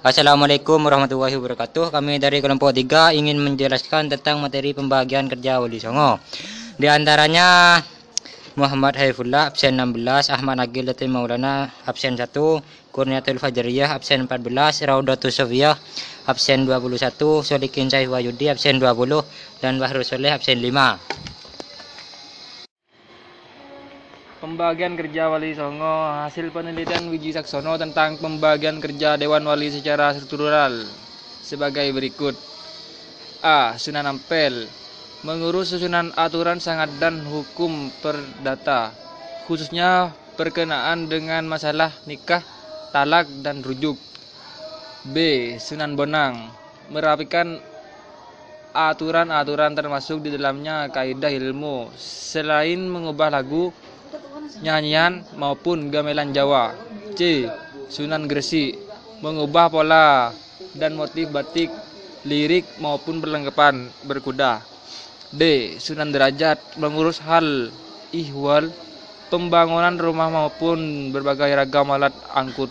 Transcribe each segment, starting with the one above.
Assalamualaikum warahmatullahi wabarakatuh. Kami dari kelompok 3 ingin menjelaskan tentang materi pembagian kerja Wali Songo. Di antaranya Muhammad Haifullah absen 16, Ahmad Nagil Latif Maulana absen 1, Kurniatul Fajriyah absen 14, Raudatul Sofiyah absen 21, Solikin Syahih Wayudi absen 20 dan Bahrul Soleh absen 5. Pembagian kerja Wali Songo hasil penelitian Wiji Saksono tentang pembagian kerja Dewan Wali secara struktural sebagai berikut. A. Sunan Ampel mengurus susunan aturan sangat dan hukum perdata khususnya berkenaan dengan masalah nikah, talak dan rujuk. B. Sunan Bonang merapikan aturan-aturan termasuk di dalamnya kaidah ilmu selain mengubah lagu nyanyian maupun gamelan Jawa. C. Sunan Gresik mengubah pola dan motif batik, lirik maupun perlengkapan berkuda. D. Sunan Derajat mengurus hal ihwal pembangunan rumah maupun berbagai ragam alat angkut.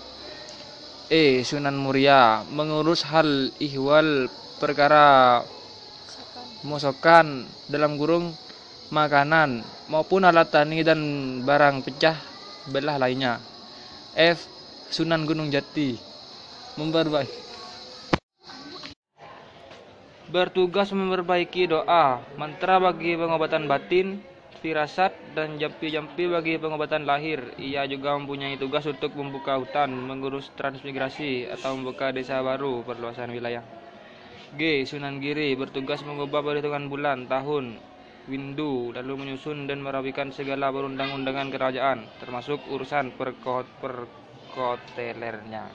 E. Sunan Muria mengurus hal ihwal perkara mosokan dalam kurung makanan maupun alat tani dan barang pecah belah lainnya. F. Sunan Gunung Jati memperbaiki bertugas memperbaiki doa, mantra bagi pengobatan batin, firasat, dan jampi-jampi bagi pengobatan lahir. Ia juga mempunyai tugas untuk membuka hutan, mengurus transmigrasi, atau membuka desa baru perluasan wilayah. G. Sunan Giri bertugas mengubah perhitungan bulan, tahun, windu, lalu menyusun dan merapikan segala perundang-undangan kerajaan, termasuk urusan perkot perkotelernya.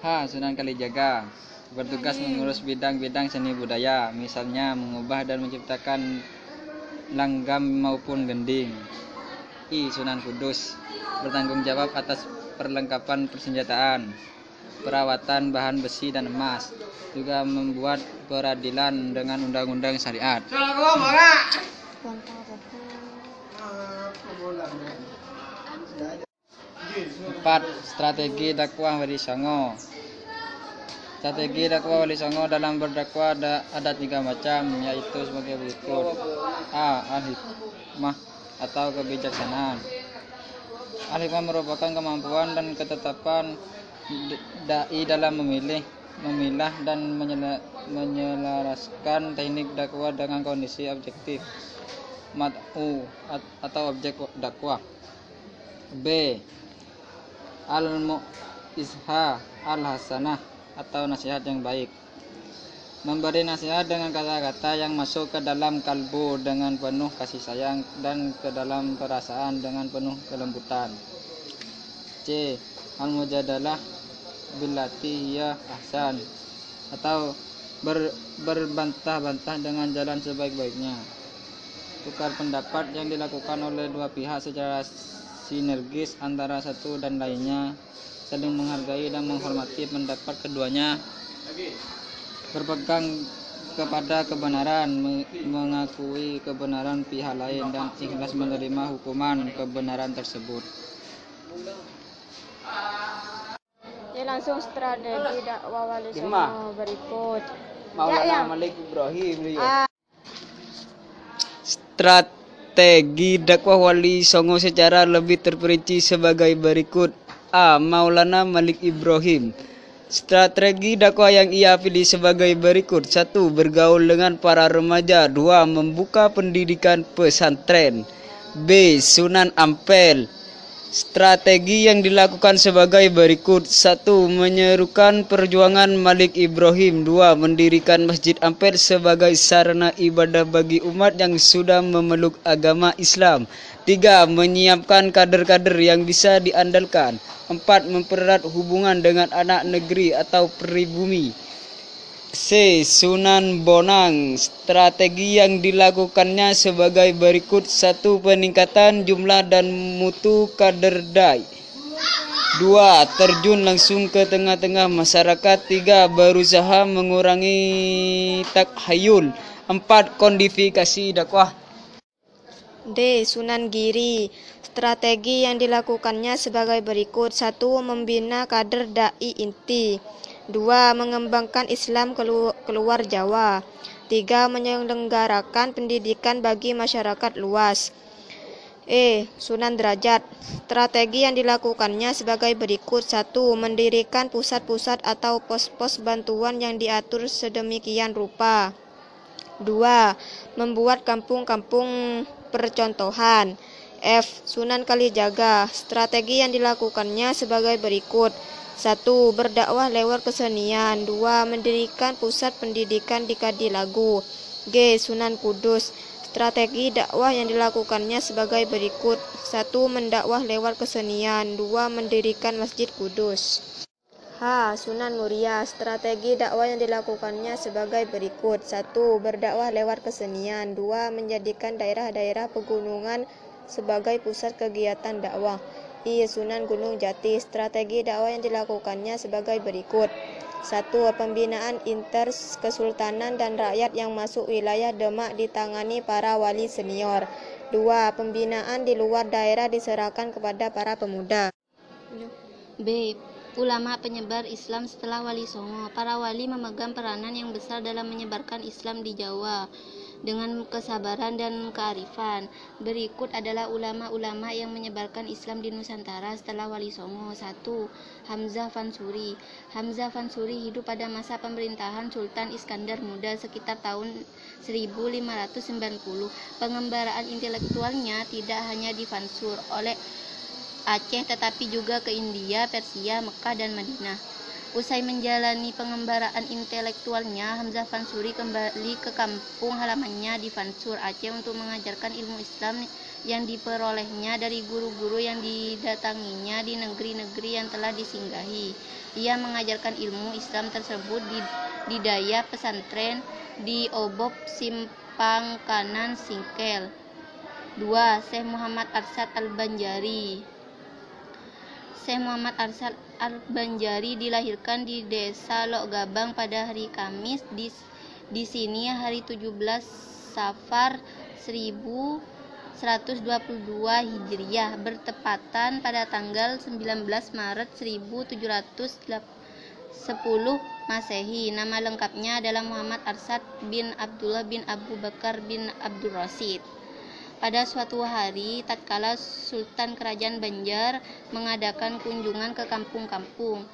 H. Sunan Kalijaga bertugas mengurus bidang-bidang seni budaya, misalnya mengubah dan menciptakan langgam maupun gending. I. Sunan Kudus bertanggung jawab atas perlengkapan persenjataan, perawatan bahan besi dan emas, juga membuat peradilan dengan undang-undang syariat. Empat, strategi dakwah Wali Songo. Strategi dakwah Wali Songo dalam berdakwah ada, ada tiga macam, yaitu sebagai berikut. A. Al-hikmah atau kebijaksanaan. Al-hikmah merupakan kemampuan dan ketetapan dai dalam memilih, memilah dan menyelaraskan teknik dakwah dengan kondisi objektif mat'u atau objek dakwah. B. Al-mu'izha al-hasanah atau nasihat yang baik. Memberi nasihat dengan kata-kata yang masuk ke dalam kalbu dengan penuh kasih sayang dan ke dalam perasaan dengan penuh kelembutan. C. Al-mujadalah billati ya ahsan. Atau ber, berbantah-bantah dengan jalan sebaik-baiknya. Tukar pendapat yang dilakukan oleh dua pihak secara sinergis antara satu dan lainnya. Saling menghargai dan menghormati pendapat keduanya. Berpegang kepada kebenaran mengakui kebenaran pihak lain dan ikhlas menerima hukuman kebenaran tersebut langsung strategi dakwah wali songo berikut Maulana ya, ya. Malik Ibrahim Ah, Strategi dakwah Wali Songo secara lebih terperinci sebagai berikut. A. Maulana Malik Ibrahim Strategi dakwah yang ia pilih sebagai berikut. 1. Bergaul dengan para remaja. 2. Membuka pendidikan pesantren. B. Sunan Ampel Strategi yang dilakukan sebagai berikut. 1. Menyerukan perjuangan Malik Ibrahim. 2. Mendirikan Masjid Ampel sebagai sarana ibadah bagi umat yang sudah memeluk agama Islam. 3. Menyiapkan kader-kader yang bisa diandalkan. 4. Mempererat hubungan dengan anak negeri atau pribumi. C. Sunan Bonang Strategi yang dilakukannya sebagai berikut satu Peningkatan jumlah dan mutu kader DAI 2. Terjun langsung ke tengah-tengah masyarakat 3. Berusaha mengurangi takhayul 4. Kodifikasi dakwah D. Sunan Giri Strategi yang dilakukannya sebagai berikut satu Membina kader da'i inti dua Mengembangkan Islam keluar Jawa tiga Menyelenggarakan pendidikan bagi masyarakat luas E. Sunan Derajat Strategi yang dilakukannya sebagai berikut satu Mendirikan pusat-pusat atau pos-pos bantuan yang diatur sedemikian rupa 2. Membuat kampung-kampung percontohan F. Sunan Kalijaga Strategi yang dilakukannya sebagai berikut 1. Berdakwah lewat kesenian 2. Mendirikan pusat pendidikan di Kadilagu G. Sunan Kudus Strategi dakwah yang dilakukannya sebagai berikut. satu Mendakwah lewat kesenian. dua Mendirikan Masjid Kudus. H. Sunan Muria Strategi dakwah yang dilakukannya sebagai berikut. satu Berdakwah lewat kesenian. dua Menjadikan daerah-daerah pegunungan sebagai pusat kegiatan dakwah. I. Sunan Gunung Jati Strategi dakwah yang dilakukannya sebagai berikut. Satu, pembinaan inter kesultanan dan rakyat yang masuk wilayah Demak ditangani para wali senior. Dua, pembinaan di luar daerah diserahkan kepada para pemuda. B. Ulama penyebar Islam setelah Wali Songo. Para wali memegang peranan yang besar dalam menyebarkan Islam di Jawa dengan kesabaran dan kearifan. Berikut adalah ulama-ulama yang menyebarkan Islam di Nusantara setelah Wali Songo. 1. Hamzah Fansuri Hamzah Fansuri hidup pada masa pemerintahan Sultan Iskandar Muda sekitar tahun 1590. Pengembaraan intelektualnya tidak hanya di Fansur oleh Aceh tetapi juga ke India, Persia, Mekah, dan Madinah. Usai menjalani pengembaraan intelektualnya, Hamzah Fansuri kembali ke kampung halamannya di Fansur, Aceh untuk mengajarkan ilmu Islam yang diperolehnya dari guru-guru yang didatanginya di negeri-negeri yang telah disinggahi. Ia mengajarkan ilmu Islam tersebut di, daya pesantren di Obob Simpang Kanan Singkel. 2. Syekh Muhammad Arsad Al-Banjari Syekh Muhammad Arsad Al-Banjari dilahirkan di desa Lok Gabang pada hari Kamis di, di sini hari 17 Safar 1122 Hijriah bertepatan pada tanggal 19 Maret 1710 Masehi. Nama lengkapnya adalah Muhammad Arsad bin Abdullah bin Abu Bakar bin Abdul Rasid. Pada suatu hari, tatkala Sultan Kerajaan Banjar mengadakan kunjungan ke kampung-kampung,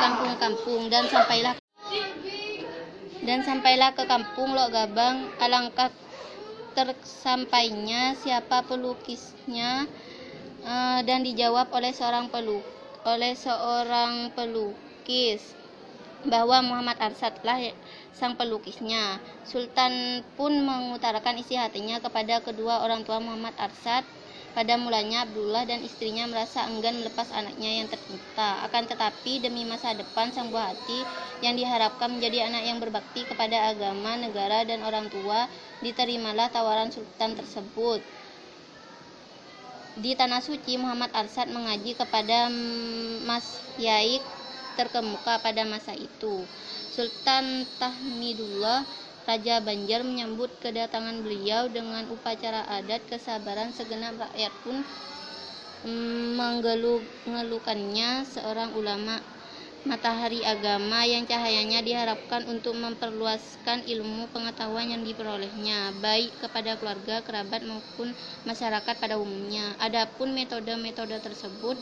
kampung-kampung dan sampailah dan sampailah ke kampung Lok Gabang, alangkah tersampainya siapa pelukisnya uh, dan dijawab oleh seorang peluk oleh seorang pelukis bahwa Muhammad Arsad lah sang pelukisnya. Sultan pun mengutarakan isi hatinya kepada kedua orang tua Muhammad Arsad. Pada mulanya Abdullah dan istrinya merasa enggan melepas anaknya yang tercinta. Akan tetapi demi masa depan sang buah hati yang diharapkan menjadi anak yang berbakti kepada agama, negara, dan orang tua, diterimalah tawaran sultan tersebut. Di Tanah Suci, Muhammad Arsad mengaji kepada Mas Yaik terkemuka pada masa itu. Sultan Tahmidullah Raja Banjar menyambut kedatangan beliau dengan upacara adat kesabaran segenap rakyat pun mm, mengeluhkannya seorang ulama matahari agama yang cahayanya diharapkan untuk memperluaskan ilmu pengetahuan yang diperolehnya baik kepada keluarga, kerabat maupun masyarakat pada umumnya. Adapun metode-metode tersebut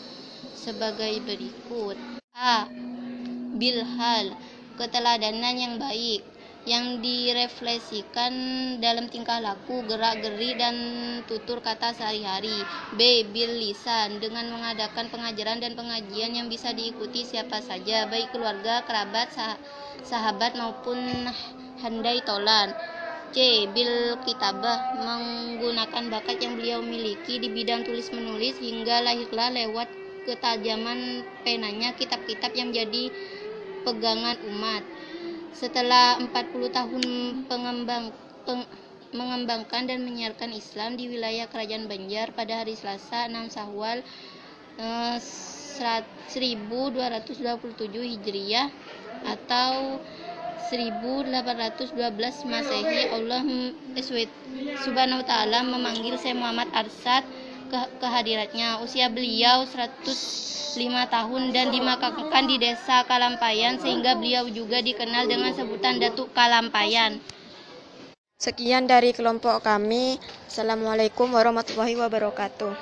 sebagai berikut. A. Bilhal, keteladanan yang baik yang direfleksikan dalam tingkah laku, gerak-geri dan tutur kata sehari-hari. B. Bil lisan dengan mengadakan pengajaran dan pengajian yang bisa diikuti siapa saja, baik keluarga, kerabat, sah sahabat maupun handai tolan. C. Bil kitabah menggunakan bakat yang beliau miliki di bidang tulis menulis hingga lahirlah lewat ketajaman penanya kitab-kitab yang menjadi pegangan umat. Setelah 40 tahun pengembang, peng, mengembangkan dan menyiarkan Islam di wilayah Kerajaan Banjar pada hari Selasa 6 Syawal eh, 1227 Hijriah atau 1812 Masehi Allah SWT Subhanahu wa taala memanggil Syekh Muhammad Arsad ke kehadiratnya. Usia beliau 105 tahun dan dimakamkan di desa Kalampayan sehingga beliau juga dikenal dengan sebutan Datuk Kalampayan. Sekian dari kelompok kami. Assalamualaikum warahmatullahi wabarakatuh.